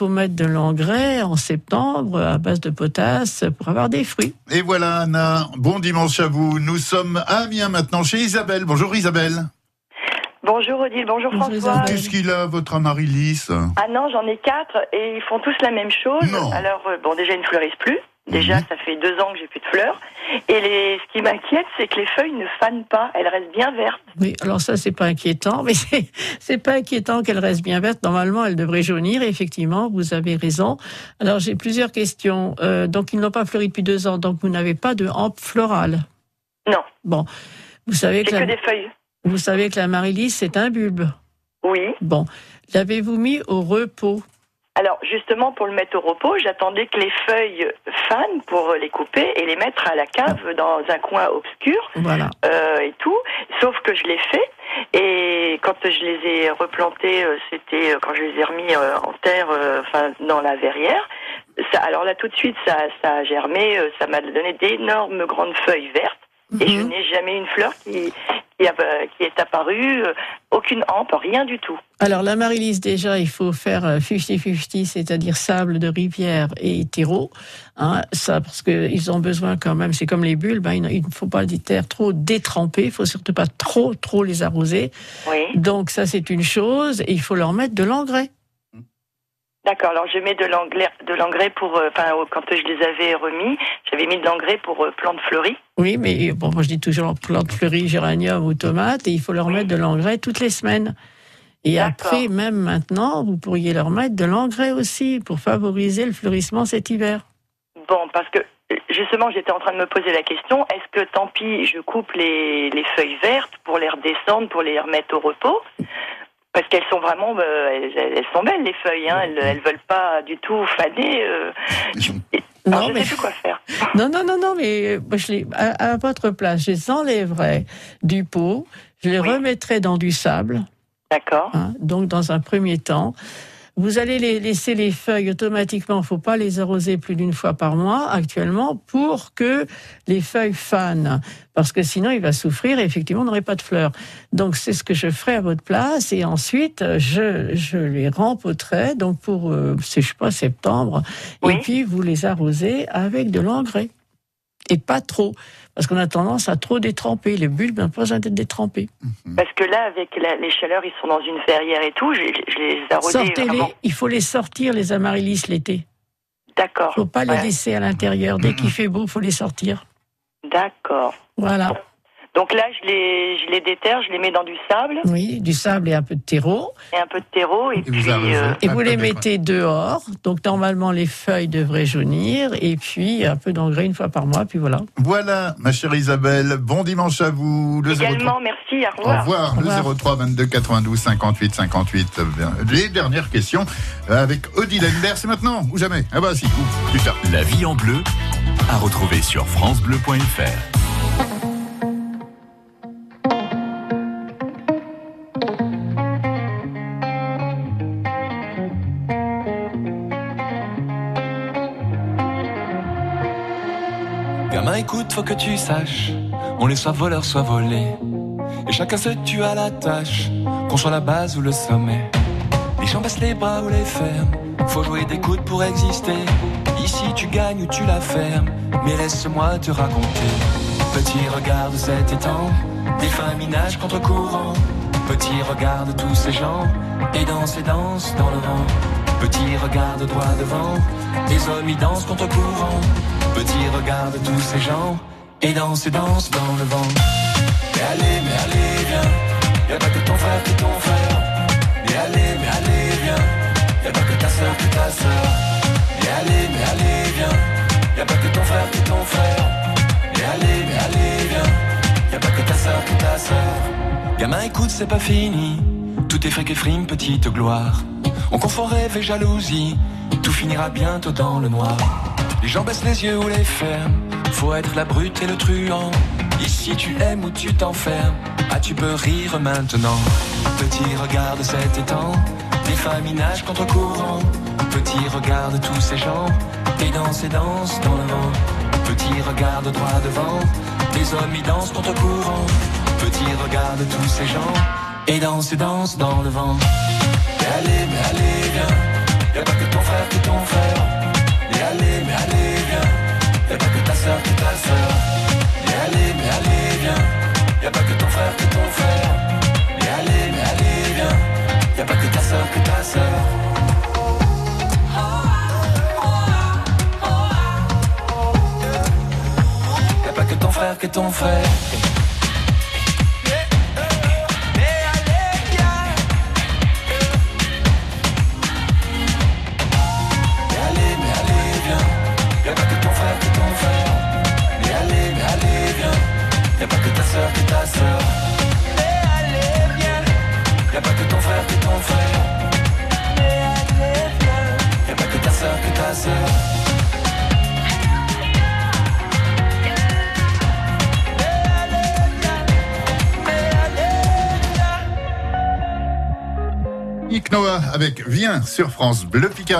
faut mettre de l'engrais en septembre à base de potasse pour avoir des fruits. Et voilà, Anna. Bon dimanche à vous. Nous sommes à Amiens maintenant chez Isabelle. Bonjour Isabelle. Bonjour Odile, bonjour, François. Qu'est-ce qu'il a, votre amaryllis Ah non, j'en ai quatre et ils font tous la même chose. Alors, euh, bon, déjà, ils ne fleurissent plus. Déjà, mhm. ça fait deux ans que j'ai plus de fleurs. Et les, ce qui m'inquiète, c'est que les feuilles ne fanent pas. Elles restent bien vertes. Oui, alors ça, c'est pas inquiétant, mais c'est pas inquiétant qu'elles restent bien vertes. Normalement, elles devraient jaunir. Et effectivement, vous avez raison. Alors, j'ai plusieurs questions. Euh, donc, ils n'ont pas fleuri depuis deux ans. Donc, vous n'avez pas de hampe florale. Non. Bon, vous savez que, que des feuilles. Vous savez que l'amaryllis, c'est un bulbe. Oui. Bon, l'avez-vous mis au repos? Alors justement pour le mettre au repos, j'attendais que les feuilles fanent pour les couper et les mettre à la cave dans un coin obscur voilà. euh, et tout. Sauf que je l'ai fait et quand je les ai replantés, euh, c'était euh, quand je les ai remis euh, en terre, enfin dans la verrière. Ça, alors là tout de suite ça, ça a germé, ça m'a donné d'énormes grandes feuilles vertes. Et je mhm. n'ai jamais une fleur qui, qui, est apparue, aucune hampe, rien du tout. Alors l'amaryllis, déjà, il faut faire 50-50, euh, c'est-à-dire sable de rivière et terreau. Hein, ça, parce qu'ils ont besoin quand même, c'est comme les bulbes, hein, il ne faut pas des terres trop détrempées, il faut surtout pas trop, trop les arroser. Oui. Donc ça, c'est une chose, et il faut leur mettre de l'engrais. D'accord. Alors je mets de l'engrais, de l'engrais pour, euh, enfin, quand je les avais remis, j'avais mis de l'engrais pour euh, plantes fleuries. Oui, mais bon, moi je dis toujours plantes fleuries, géranium ou tomates, et il faut leur mettre de l'engrais toutes les semaines. Et après, même maintenant, vous pourriez leur mettre de l'engrais aussi pour favoriser le fleurissement cet hiver. Bon, parce que justement, j'étais en train de me poser la question est-ce que tant pis, je coupe les, les feuilles vertes pour les redescendre, pour les remettre au repos? Parce qu'elles sont vraiment, euh, elles, sont belles les feuilles. Hein, elles, elles veulent pas du tout faner. Euh, non, je mais... sais plus quoi faire. Non, non, non, non, mais euh, je les, à, votre place, je les enlèverais du pot, je les remettrais dans du sable. D'accord. Hein, donc, dans un premier temps, vous allez les laisser les feuilles automatiquement. Il ne faut pas les arroser plus d'une fois par mois actuellement pour que les feuilles fanent. Parce que sinon, il va souffrir et effectivement, on n'aurait pas de fleurs. Donc, c'est ce que je ferai à votre place. Et ensuite, je, je les rempoterai. Donc, pour, euh, je sais pas, septembre. Et puis, vous les arrosez avec de l'engrais. Et pas trop parce qu'on a tendance à trop détremper. Les bulbes n'ont pas besoin d'être détrempés. Mhm. Parce que là, avec les chaleurs, ils sont dans une verrière et tout, je, les arrose vraiment... Il faut les sortir, les amaryllis, l'été. D'accord. Il ne faut pas les laisser à l'intérieur. Dès qu'il fait beau, il faut les sortir. D'accord. Voilà. Donc là, je les, je les déterre, je les mets dans du sable. Oui, du sable et un peu de terreau. Et un peu de terreau. Et, puis, euh, et vous les mettez dehors. Donc normalement, les feuilles devraient jaunir. Et puis un peu d'engrais une fois par mois. Puis voilà. Voilà, ma chère Isabelle. Bon dimanche à vous. Le Également, merci. Au revoir. Au revoir. Au revoir. Le 03 22 92 58 58. Les dernières questions avec Odile Lender. C'est maintenant ou jamais? Ah bah si, plus tard. La vie en bleu à retrouver sur francebleu.fr. écoute, faut que tu saches, on est soit voleur, soit volé. Et chacun se tue à la tâche, qu'on soit la base ou le sommet. Les gens baissent les bras ou les ferment, faut jouer des coudes pour exister. Ici tu gagnes ou tu la fermes, mais laisse-moi te raconter. Petit regarde cet étang, des minage contre courant. Petit regarde tous ces gens, et danse et danse dans le vent. Petit regarde droit devant, des hommes y dansent contre courant. Petit regarde tous ces gens et danse et danse dans le vent. Mais allez, mais allez, viens. Y'a pas que ton frère qui ton frère. Mais allez, mais allez, viens. Y'a pas que ta soeur qui ta soeur. Mais allez, mais allez, viens. Y'a pas que ton frère qui ton frère. Mais allez, mais allez, viens. Y'a pas que ta soeur qui ta soeur. Gamin, écoute, c'est pas fini. Tout est fric et frime, petite gloire. On confond rêve et jalousie. Tout finira bientôt dans le noir. Les gens baissent les yeux ou les ferment. Faut être la brute et le truand. Ici tu aimes ou tu t'enfermes. Ah tu peux rire maintenant. Petit regarde cet étang. Des familles nagent contre courant. Petit regarde tous ces gens. Et danse et danse dans le vent. Petit regarde droit devant. Des hommes y dansent contre courant. Petit regarde tous ces gens. Et danse et danse dans le vent. Mais allez, mais allez, viens. Y'a pas que ton frère qui est ton frère. Mais allez, mais allez, viens. Y'a pas que ta soeur qui est ta soeur. Mais allez, mais allez, viens. Y'a pas que ton frère qui est ton frère. Mais allez, mais allez, viens. Y'a pas que ta sœur soeur qui est ta soeur. que ton frère, que ton frère. Noah avec Viens sur France Bleu Picard.